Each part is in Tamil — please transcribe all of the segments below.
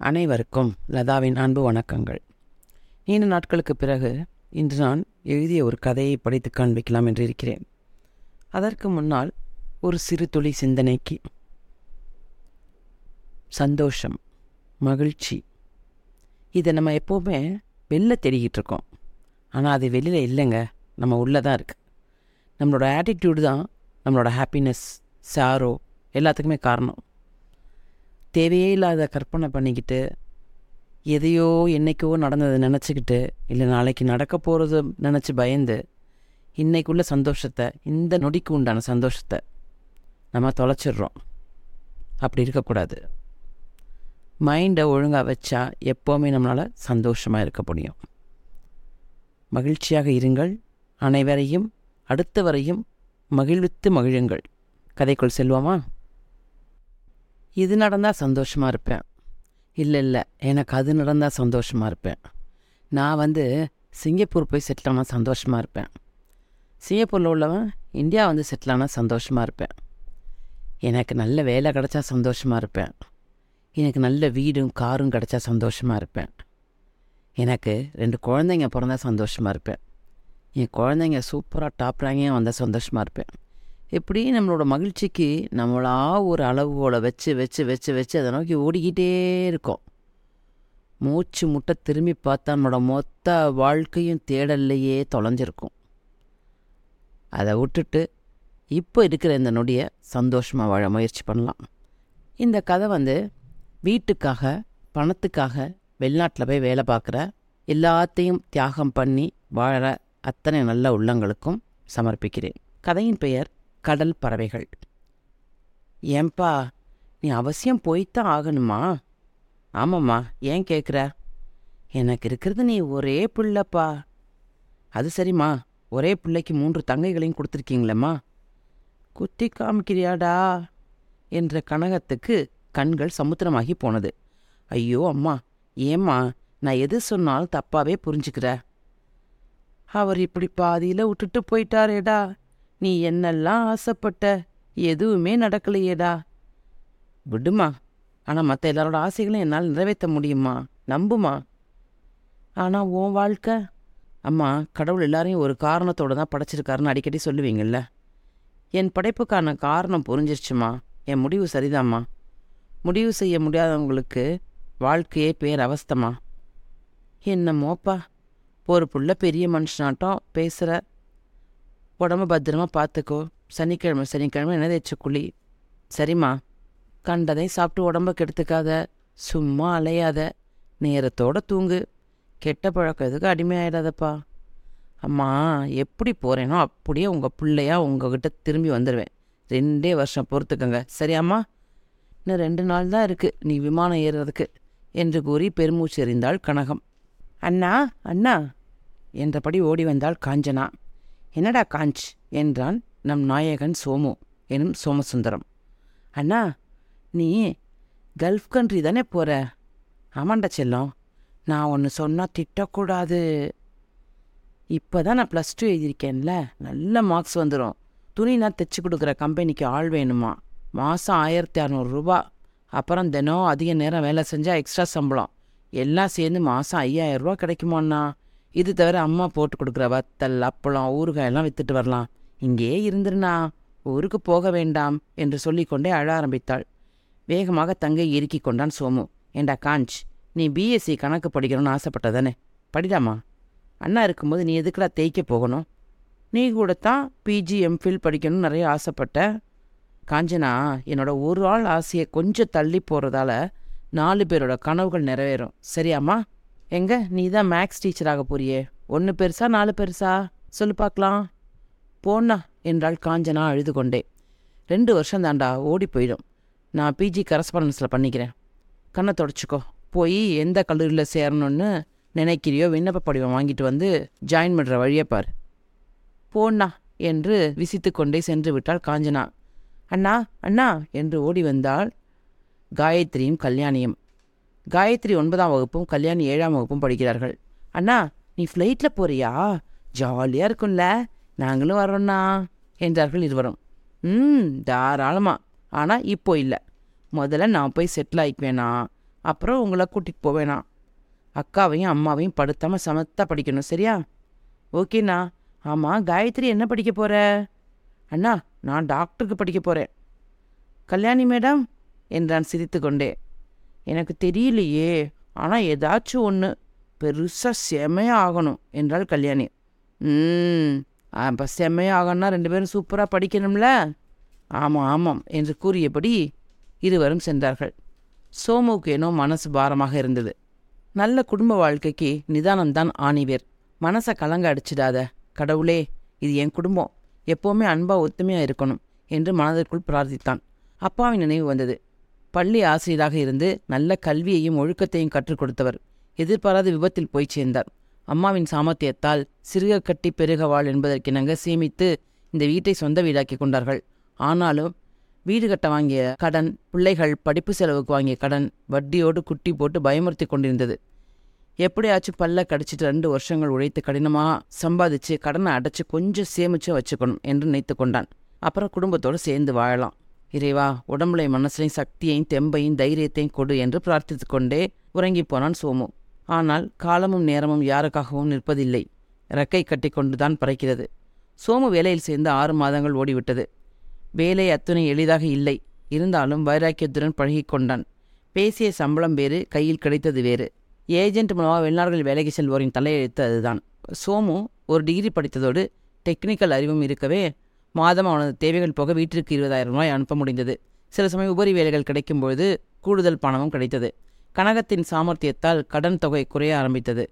அனைவருக்கும் லதாவின் அன்பு வணக்கங்கள். நீண்ட நாட்களுக்கு பிறகு இன்று நான் எழுதிய ஒரு கதையை படித்து காண்பிக்கலாம் என்று இருக்கிறேன். அதற்கு முன்னால் ஒரு சிறு துளி சிந்தனைக்கு. சந்தோஷம் மகிழ்ச்சி. இதை நம்ம எப்போவுமே வெளில தேடிக்கிட்டு இருக்கோம். ஆனால் அது வெளியில் இல்லைங்க நம்ம உள்ளே தான் இருக்குது நம்மளோட ஆட்டிடியூடு தான் நம்மளோட ஹாப்பினஸ் சாரோ எல்லாத்துக்குமே காரணம். தேவையே இல்லாத கற்பனை பண்ணிக்கிட்டு எதையோ என்னைக்கோ நடந்ததை நினச்சிக்கிட்டு இல்லை நாளைக்கு நடக்க போகிறது நினச்சி பயந்து இன்றைக்குள்ள சந்தோஷத்தை இந்த நொடிக்கு உண்டான சந்தோஷத்தை நம்ம தொலைச்சிடுறோம். அப்படி இருக்கக்கூடாது. மைண்டை ஒழுங்காக வச்சா எப்போவுமே நம்மளால் சந்தோஷமாக இருக்க முடியும். மகிழ்ச்சியாக இருங்கள். அனைவரையும் அடுத்தவரையும் மகிழ்வித்து மகிழுங்கள். கதைக்குள் செல்வோமா? இது நடந்தால் சந்தோஷமாக இருப்பேன். இல்லை இல்லை எனக்கு அது நடந்தால் சந்தோஷமாக இருப்பேன். நான் வந்து சிங்கப்பூர் போய் செட்டில் ஆனால் சந்தோஷமாக இருப்பேன். சிங்கப்பூரில் உள்ளவன் இந்தியா வந்து செட்டில் ஆனால் சந்தோஷமாக இருப்பேன். எனக்கு நல்ல வேலை கிடச்சா சந்தோஷமாக இருப்பேன். எனக்கு நல்ல வீடும் காரும் கிடச்சா சந்தோஷமாக இருப்பேன். எனக்கு ரெண்டு குழந்தைங்க பிறந்தா சந்தோஷமாக இருப்பேன். என் குழந்தைங்க சூப்பராக டாப் ரேங்கையும் வந்தால் சந்தோஷமாக இருப்பேன். எப்படி நம்மளோட மகிழ்ச்சிக்கு நம்மளா ஒரு அளவுகோலை வச்சு வச்சு வச்சு வச்சு அதை நோக்கி ஓடிக்கிட்டே இருக்கோம். மூச்சு முட்டை திரும்பி பார்த்தா நம்மளோட மொத்த வாழ்க்கையும் தேடல்லையே தொலைஞ்சிருக்கும். அதை விட்டுட்டு இப்போ இருக்கிற இந்த நொடியை சந்தோஷமாக வாழ முயற்சி பண்ணலாம். இந்த கதை வந்து வீட்டுக்காக பணத்துக்காக வெளிநாட்டில் போய் வேலை பார்க்குற எல்லாத்தையும் தியாகம் பண்ணி வாழற அத்தனை நல்ல உள்ளங்களுக்கும் சமர்ப்பிக்கிறேன். கதையின் பெயர் கடல் பறவைகள். ஏன்பா நீ அவசியம் போய்த்தான் ஆகணுமா? ஆமாம்மா ஏன் கேட்குற எனக்கு இருக்கிறது நீ ஒரே பிள்ளைப்பா. அது சரிம்மா ஒரே பிள்ளைக்கு மூன்று தங்கைகளையும் கொடுத்துருக்கீங்களம்மா. குத்தி காமிக்கிறியாடா? என்ற கனகத்துக்கு கண்கள் சமுத்திரமாகி போனது. ஐயோ அம்மா ஏம்மா நான் எது சொன்னாலும் தப்பாவே புரிஞ்சுக்கிற. அவர் இப்படி பாதியில் விட்டுட்டு போயிட்டாரேடா. நீ என்னெல்லாம் ஆசைப்பட்ட? எதுவுமே நடக்கலையேடா. விடுமா. ஆனால் மற்ற எல்லாரோட ஆசைகளையும் என்னால் நிறைவேற்ற முடியுமா? நம்புமா? ஆனால் உன் வாழ்க்கை? அம்மா கடவுள் எல்லாரையும் ஒரு காரணத்தோடு தான் படைச்சிருக்காருன்னு அடிக்கடி சொல்லுவீங்கள்ல என் படைப்புக்கான காரணம் புரிஞ்சிருச்சுமா? என் முடிவு சரிதாம்மா. முடிவு செய்ய முடியாதவங்களுக்கு வாழ்க்கையே பேர் அவஸ்தமா? என்னமோப்பா. ஒரு புள்ள பெரிய மனுஷனாட்டம் பேசுகிற உடம்ப பத்திரமா பார்த்துக்கோ சனிக்கிழமை சனிக்கிழமை என்ன தேய்ச்ச குழி. சரிம்மா. கண்டதை சாப்பிட்டு உடம்ப கெடுத்துக்காத. சும்மா அலையாத. நேரத்தோட தூங்கு. கெட்ட பழக்கம் எதுக்கு அடிமையாயிடாதப்பா. அம்மா எப்படி போகிறேனோ அப்படியே உங்கள் பிள்ளையா உங்ககிட்ட திரும்பி வந்துடுவேன் ரெண்டே வருஷம் பொறுத்துக்கங்க. சரியாம்மா? இன்னும் ரெண்டு நாள் தான் இருக்குது நீ விமானம் ஏறுறதுக்கு. என்று கூறி பெருமூச்சு எறிந்தாள் கனகம். அண்ணா அண்ணா. என்றபடி ஓடி வந்தாள் காஞ்சனா. என்னடா காஞ்ச்? என்றான் நம் நாயகன் சோமு எனும் சோமசுந்தரம். அண்ணா நீ கல்ஃப் கண்ட்ரி தானே போகிற ஆமாண்டா செல்லம் நான் ஒன்று சொன்னால் திட்டக்கூடாது. இப்போ தான் நான் ப்ளஸ் டூ எழுதியிருக்கேன்ல நல்ல மார்க்ஸ் வந்துடும் துணி நான் தைச்சி கொடுக்குற கம்பெனிக்கு ஆள் வேணுமா? மாதம் ஆயிரத்தி அறநூறுரூபா அப்புறம் தினம் அதிக நேரம் வேலை செஞ்சால் எக்ஸ்ட்ரா சம்பளம். எல்லாம் சேர்ந்து மாதம் ஐயாயிரரூபா கிடைக்குமாண்ணா? இது தவிர அம்மா போட்டு கொடுக்குற வத்தல் அப்பளம் ஊறுகாய் எல்லாம் வித்துட்டு வரலாம். இங்கேயே இருந்துருண்ணா. ஊருக்கு போக வேண்டாம் என்று சொல்லிக்கொண்டே அழ ஆரம்பித்தாள். வேகமாக தங்கை இறுக்கி கொண்டான் சோமு. ஏண்டா காஞ்ச் நீ பிஎஸ்சி கணக்கு படிக்கணும்னு ஆசைப்பட்டதானே? படிடாமா? அண்ணா இருக்கும்போது நீ எதுக்குடா தேய்க்க போகணும்? நீ கூட தான் பிஜி எம்ஃபில் படிக்கணும்னு நிறைய ஆசைப்பட்ட. காஞ்சனா என்னோட ஒரு ஆள் ஆசையை கொஞ்சம் தள்ளி போகிறதால நாலு பேரோட கனவுகள் நிறைவேறும். சரியாம்மா? எங்க? நீ தான் மேக்ஸ் டீச்சராக போறியே. ஒன்று பெருசா நாலு பெருசா? சொல்லு பார்க்கலாம். போண்ணா என்றாள் காஞ்சனா அழுது கொண்டே ரெண்டு வருஷம் தாண்டா ஓடி போயிடும். நான் பிஜி கரஸ்பாண்டன்ஸில் பண்ணிக்கிறேன். கண்ணை தொடச்சிக்கோ. போய் எந்த கல்லூரியில் சேரணும்னு நினைக்கிறியோ விண்ணப்ப படிவம் வாங்கிட்டு வந்து ஜாயின் பண்ணுற வழியை பார். போண்ணா என்று விசித்து கொண்டே சென்று விட்டாள் காஞ்சனா. அண்ணா அண்ணா என்று ஓடி வந்தாள். காயத்ரியும் கல்யாணியும். காயத்ரி ஒன்பதாம் வகுப்பும் கல்யாணி ஏழாம் வகுப்பும் படிக்கிறார்கள். அண்ணா நீ ஃப்ளைட்டில் போறியா? ஜாலியாக இருக்கும்ல. நாங்களும் வரோண்ணா என்றார்கள் இருவரும். ம் தாராளமாக ஆனால் இப்போ இல்லை. முதல்ல நான் போய் செட்டில் ஆகிக்குவேனா அப்புறம் உங்களை கூட்டிகிட்டு போவேனா. அக்காவையும் அம்மாவையும் படுத்தாமல் சமத்தா படிக்கணும் சரியா? ஓகேண்ணா. ஆமாம் காயத்ரி என்ன படிக்க போகிற அண்ணா நான் டாக்டருக்கு படிக்க போகிறேன் கல்யாணி மேடம்? என்றான் சிரித்து கொண்டே எனக்கு தெரியலையே. ஆனால் ஏதாச்சும் ஒன்று பெருசாக செமையாக ஆகணும் என்றாள் கல்யாணி. ம் அப்போ செம்மையாக ஆகணும்னா ரெண்டு பேரும் சூப்பராக படிக்கணும்ல? ஆமாம் ஆமாம் என்று கூறியபடி இருவரும் சென்றார்கள். சோமுவுக்கு ஏனோ மனசு பாரமாக இருந்தது. நல்ல குடும்ப வாழ்க்கைக்கு நிதானம்தான் ஆணிவேர். மனசை கலங்க அடிச்சிடாத. கடவுளே இது என் குடும்பம். எப்போவுமே அன்பா ஒத்துமையாக இருக்கணும் என்று மனதிற்குள் பிரார்த்தித்தான். அப்பாவின் நினைவு வந்தது. பள்ளி ஆசிரியராக இருந்து நல்ல கல்வியையும் ஒழுக்கத்தையும் கற்றுக் கொடுத்தவர். எதிர்பாராத விபத்தில் போய் சேர்ந்தார். அம்மாவின் சாமர்த்தியத்தால் சிறுக கட்டி பெருக வாழ் என்பதற்கிணங்க சேமித்து இந்த வீட்டை சொந்த வீடாக்கி கொண்டார்கள். ஆனாலும் வீடு கட்ட வாங்கிய கடன் பிள்ளைகள் படிப்பு செலவுக்கு வாங்கிய கடன் வட்டியோடு குட்டி போட்டு பயமுறுத்தி கொண்டிருந்தது. எப்படியாச்சும் பல்ல கடிச்சிட்டு ரெண்டு வருஷங்கள் உழைத்து கடினமாக சம்பாதிச்சு கடனை அடைச்சு கொஞ்சம் சேமிச்சு வச்சுக்கணும் என்று நினைத்து கொண்டான். அப்புறம் குடும்பத்தோடு சேர்ந்து வாழலாம். இறைவா உடம்புலையும் மனசுலையும் சக்தியையும் தெம்பையும் தைரியத்தையும் கொடு என்று பிரார்த்தித்து கொண்டே உறங்கி போனான் சோமு. ஆனால் காலமும் நேரமும் யாருக்காகவும் நிற்பதில்லை. ரெக்கை கட்டி கொண்டுதான் பறக்கிறது. சோமு வேலையில் சேர்ந்து ஆறு மாதங்கள் ஓடிவிட்டது. வேலை அத்துணை எளிதாக இல்லை. இருந்தாலும் வைராக்கியத்துடன் பழகிக் கொண்டான். பேசிய சம்பளம் வேறு கையில் கிடைத்தது வேறு. ஏஜென்ட் மூலமாக வெளிநாடுகளில் வேலைக்கு செல்வோரின் தலையெழுத்து அதுதான். சோமு ஒரு டிகிரி படித்ததோடு டெக்னிக்கல் அறிவும் இருக்கவே மாதம் அவனது தேவைகள் போக வீட்டிற்கு இருபதாயிரம் ரூபாய் அனுப்ப முடிந்தது. சில சமயம் உபரி வேலைகள் கிடைக்கும்பொழுது கூடுதல் பணமும் கிடைத்தது. கனகத்தின் சாமர்த்தியத்தால் கடன் தொகை குறைய ஆரம்பித்தது.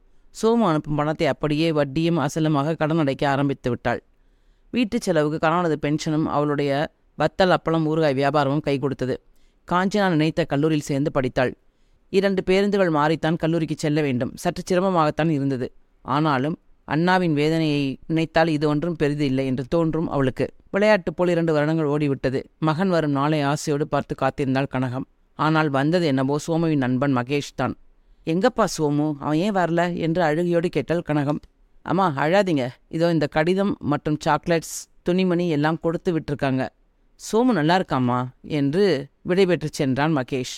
சோமு அனுப்பும் பணத்தை அப்படியே வட்டியும் அசலுமாக கடன் அடைக்க ஆரம்பித்து விட்டாள். வீட்டுச் செலவுக்கு கணவனது பென்ஷனும் அவளுடைய வத்தல் அப்பளம் ஊறுகாய் வியாபாரமும் கை கொடுத்தது. காஞ்சனா நினைத்த கல்லூரியில் சேர்ந்து படித்தாள். இரண்டு பேருந்துகள் மாறித்தான் கல்லூரிக்கு செல்ல வேண்டும். சற்று சிரமமாகத்தான் இருந்தது. ஆனாலும் அண்ணாவின் வேதனையை நினைத்தால் இது ஒன்றும் பெரிது இல்லை என்று தோன்றும் அவளுக்கு. விளையாட்டு போல் இரண்டு வருடங்கள் ஓடிவிட்டது. மகன் வரும் நாளை ஆசையோடு பார்த்து காத்திருந்தாள் கனகம். ஆனால் வந்தது என்னவோ சோமுவின் நண்பன் மகேஷ் தான். எங்கப்பா சோமு? அவன் ஏன் வரல? என்று அழுகையோடு கேட்டாள் கனகம். அம்மா அழாதீங்க. இதோ இந்த கடிதம் மற்றும் சாக்லேட்ஸ் துணிமணி எல்லாம் கொடுத்து விட்டுருக்காங்க. சோமு நல்லா இருக்காம்மா? என்று விடைபெற்று சென்றான் மகேஷ்.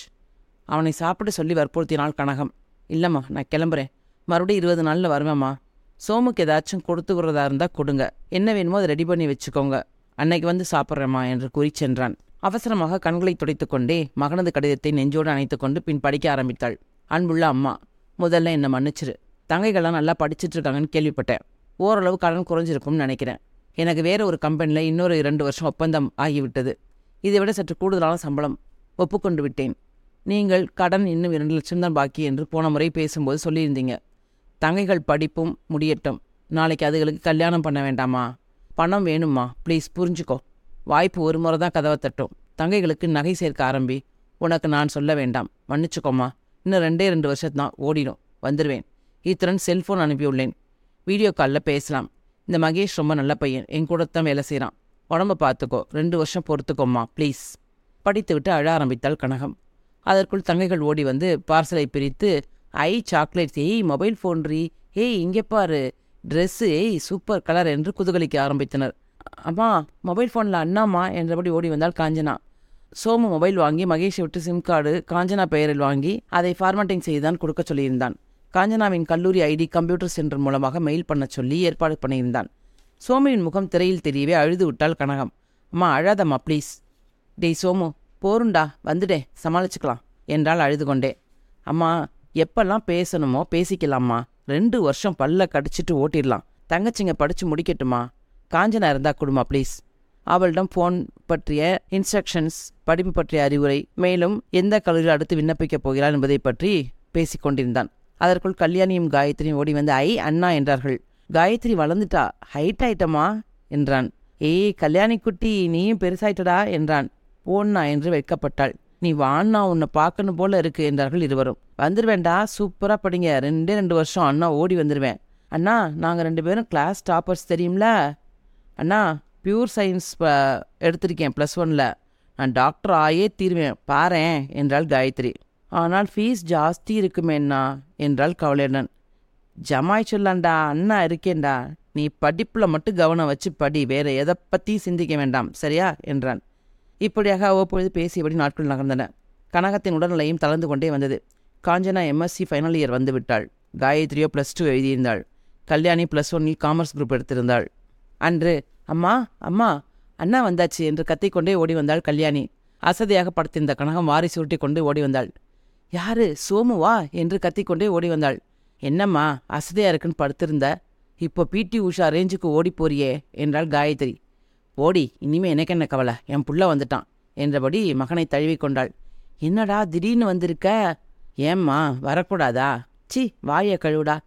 அவனை சாப்பிட சொல்லி வற்புறுத்தினாள் கனகம். இல்லைம்மா நான் கிளம்புறேன். மறுபடியும் இருபது நாளில் வருவேம்மா. சோமுக்கு ஏதாச்சும் கொடுத்துக்கிறதா இருந்தால் கொடுங்க. என்ன வேணுமோ அதை ரெடி பண்ணி வச்சுக்கோங்க. அன்னைக்கு வந்து சாப்பிட்றேம்மா என்று கூறி சென்றான். அவசரமாக கண்களை துடைத்து கொண்டே மகனது கடிதத்தை நெஞ்சோடு அணைத்து கொண்டு பின் படிக்க ஆரம்பித்தாள். அன்புள்ள அம்மா முதல்ல என்னை மன்னிச்சிரு. தங்கைகள்லாம் நல்லா படிச்சிட்டு இருக்காங்கன்னு கேள்விப்பட்டேன். ஓரளவு கடன் குறைஞ்சிருக்கும்னு நினைக்கிறேன். எனக்கு வேற ஒரு கம்பெனியில் இன்னொரு இரண்டு வருஷம் ஒப்பந்தம் ஆகிவிட்டது. இதை விட சற்று கூடுதலான சம்பளம் ஒப்புக்கொண்டு விட்டேன். நீங்கள் கடன் இன்னும் இரண்டு லட்சம் தான் பாக்கி என்று போன முறை பேசும்போது சொல்லியிருந்தீங்க. தங்கைகள் படிப்பும் முடியட்டும். நாளைக்கு அதுகளுக்கு கல்யாணம் பண்ண வேண்டாமா? பணம் வேணுமா? ப்ளீஸ் புரிஞ்சுக்கோ. வாய்ப்பு ஒரு முறை தான் கதவை தட்டும். தங்கைகளுக்கு நகை சேர்க்க ஆரம்பி. உனக்கு நான் சொல்ல வேண்டாம். மன்னிச்சுக்கோம்மா. இன்னும் ரெண்டே ரெண்டு வருஷத்தான் ஓடிடும். வந்துடுவேன் இத்துடன் செல்ஃபோன் அனுப்பியுள்ளேன். வீடியோ காலில் பேசலாம். இந்த மகேஷ் ரொம்ப நல்ல பையன். என் கூட தான் வேலை செய்கிறான் உடம்ப பார்த்துக்கோ ரெண்டு வருஷம் பொறுத்துக்கோம்மா. ப்ளீஸ். படித்துவிட்டு அழ ஆரம்பித்தாள் கனகம். அதற்குள் தங்கைகள் ஓடி வந்து பார்சலை பிரித்து ஐ சாக்லேட்ஸ் ஏய் மொபைல் ஃபோன் ரீ ஏய் இங்கே பாரு. ட்ரெஸ்ஸு ஏய் சூப்பர் கலர் என்று குதூகலிக்க ஆரம்பித்தனர். அம்மா மொபைல் ஃபோனில் அண்ணாம்மா என்றபடி ஓடி வந்தால் காஞ்சனா. சோமு மொபைல் வாங்கி மகேஷை விட்டு சிம் கார்டு காஞ்சனா பெயரில் வாங்கி அதை ஃபார்மேட்டிங் செய்துதான் கொடுக்க சொல்லியிருந்தான். காஞ்சனாவின் கல்லூரி ஐடி கம்ப்யூட்டர் சென்டர் மூலமாக மெயில் பண்ண சொல்லி ஏற்பாடு பண்ணியிருந்தான். சோமுவின் முகம் திரையில் தெரியவே அழுது விட்டால் கனகம். அம்மா அழாதம்மா ப்ளீஸ் டேய் சோமு போருண்டா வந்துடே சமாளிச்சுக்கலாம் என்றால் அழுது கொண்டே. அம்மா எப்பெல்லாம் பேசணுமோ பேசிக்கலாமா ரெண்டு வருஷம் பல்ல கடிச்சிட்டு ஓட்டிடலாம். தங்கச்சிங்க படிச்சு முடிக்கட்டுமா? காஞ்சனா இருந்தா கொடுமா ப்ளீஸ் அவளிடம் ஃபோன் பற்றிய இன்ஸ்ட்ரக்ஷன்ஸ் படிப்பு பற்றிய அறிவுரை மேலும் எந்த கல்லூரியில் அடுத்து விண்ணப்பிக்கப் போகிறாள் என்பதை பற்றி பேசிக் கொண்டிருந்தான். அதற்குள் கல்யாணியும் காயத்ரியும் ஓடி வந்து ஐ அண்ணா என்றார்கள். காயத்ரி வளர்ந்துட்டா ஹைட் ஆயிட்டமா என்றான். ஏய் கல்யாணி குட்டி நீயும் பெருசாயிட்டடா என்றான். போன்னா என்று வெட்கப்பட்டாள். நீ வாண்ணா உன்னை பார்க்கணும் போல இருக்கு என்றார்கள் இருவரும். வந்துருவேண்டா சூப்பரா படிங்க. ரெண்டே ரெண்டு வருஷம் அண்ணா ஓடி வந்துருவேன். அண்ணா நாங்க ரெண்டு பேரும் கிளாஸ் டாப்பர்ஸ் தெரியும்ல? அண்ணா பியூர் சயின்ஸ் எடுத்திருக்கேன் ப்ளஸ் ஒன்ல நான் டாக்டர் ஆயே தீருவேன். பாரேன் என்றாள் காயத்ரி. ஆனால் ஃபீஸ் ஜாஸ்தி இருக்குமேண்ணா என்றாள் கவலையுடன். ஜமாய் சொல்லாண்டா அண்ணா இருக்கேன்டா. நீ படிப்புல மட்டும் கவனம் வச்சு படி. வேற எதை பத்தியும் சிந்திக்க வேண்டாம். சரியா? என்றான். இப்படியாக அவ்வப்பொழுது பேசியபடி நாட்கள் நகர்ந்தன. கனகத்தின் உடல்நிலையும் தளர்ந்து கொண்டே வந்தது. காஞ்சனா எம்எஸ்சி ஃபைனல் இயர் வந்துவிட்டாள். காயத்ரியோ ப்ளஸ் டூ எழுதியிருந்தாள். கல்யாணி ப்ளஸ் ஒன்னில் காமர்ஸ் குரூப் எடுத்திருந்தாள். அன்று அம்மா அம்மா அண்ணா வந்தாச்சு என்று கத்திக்கொண்டே ஓடி வந்தாள் கல்யாணி. அசதியாக படுத்திருந்த கனகம் வாரி சுருட்டி கொண்டு ஓடி வந்தாள். யாரு? சோமுவா என்று கத்திக்கொண்டே ஓடி வந்தாள். என்னம்மா அசதியா இருக்குன்னு படுத்திருந்த. இப்போ பிடி உஷா ரேஞ்சுக்கு ஓடி போறியே என்றாள் காயத்ரி. ஓடி இனிமே எனக்கு என்ன கவலை? என் புள்ள வந்துட்டான் என்றபடி மகனை தழுவி கொண்டாள். என்னடா திடீர்னு வந்திருக்க? ஏம்மா வரக்கூடாதா? சி வாய கழுவுடா.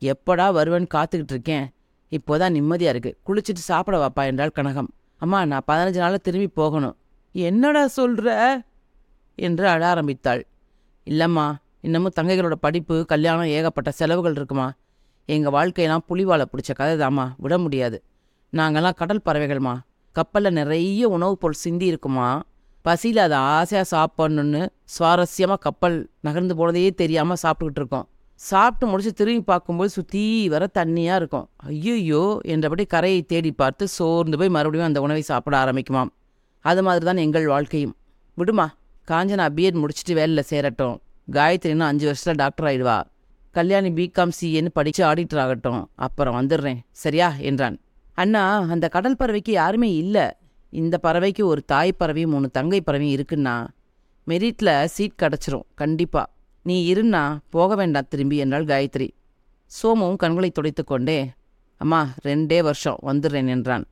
எப்படா வருவேன்னு காத்துக்கிட்டு இருக்கேன்? இப்போதான் நிம்மதியா இருக்கு. குளிச்சுட்டு சாப்பிட வாப்பா என்றாள் கனகம். அம்மா நான் பதினஞ்சு நாளில் திரும்பி போகணும். என்னடா சொல்ற? என்று அழ ஆரம்பித்தாள். இல்லம்மா இன்னமும் தங்கைகளோட படிப்பு கல்யாணம் ஏகப்பட்ட செலவுகள் இருக்குமா? எங்க வாழ்க்கையெல்லாம் புலிவாலை பிடிச்ச கதை தாம்மா விட முடியாது. நாங்கள்லாம் கடல் பறவைகள்மா. கப்பலில் நிறைய உணவுப் பொருள் சிந்தி இருக்குமா? பசியில் அதை ஆசையாக சாப்பிடணுன்னு சுவாரஸ்யமாக கப்பல் நகர்ந்து போனதையே தெரியாமல் சாப்பிட்டுக்கிட்டு இருக்கோம். சாப்பிட்டு முடிச்சு திரும்பி பார்க்கும்போது சுற்றி வர தண்ணியாக இருக்கும். ஐயோ என்றபடி கரையை தேடி பார்த்து சோர்ந்து போய் மறுபடியும் அந்த உணவை சாப்பிட ஆரம்பிக்குமாம். அது மாதிரி தான் எங்கள் வாழ்க்கையும். விடுமா காஞ்சனா பிஎட் முடிச்சுட்டு வேலையில் சேரட்டும். காயத்ரி இன்னும் அஞ்சு வருஷத்தில் டாக்டர் ஆயிடுவா. கல்யாணி பிகாம் சிஏன்னு படித்து ஆடிட்டர் ஆகட்டும். அப்புறம் வந்துடுறேன். சரியா? என்றான். அண்ணா அந்த கடல் பறவைக்கு யாருமே இல்லை. இந்த பறவைக்கு ஒரு தாய் பறவையும் மூணு தங்கை பறவையும் இருக்குன்னா மெரிட்ல சீட் கிடச்சிரும் கண்டிப்பா. நீ இருன்னா போக வேண்டாம் திரும்பி என்றாள் காயத்ரி. சோமும் கண்களை துடைத்து கொண்டே அம்மா ரெண்டே வருஷம் வந்துடுறேன் என்றான்.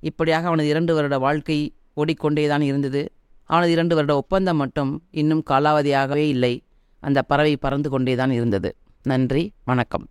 இப்படியாக அவனது இரண்டு வருட வாழ்க்கை ஓடிக்கொண்டேதான் இருந்தது. அவனது இரண்டு வருட ஒப்பந்தம் மட்டும் இன்னும் காலாவதியாகவே இல்லை. அந்த பறவை பறந்து கொண்டேதான் இருந்தது. நன்றி வணக்கம்.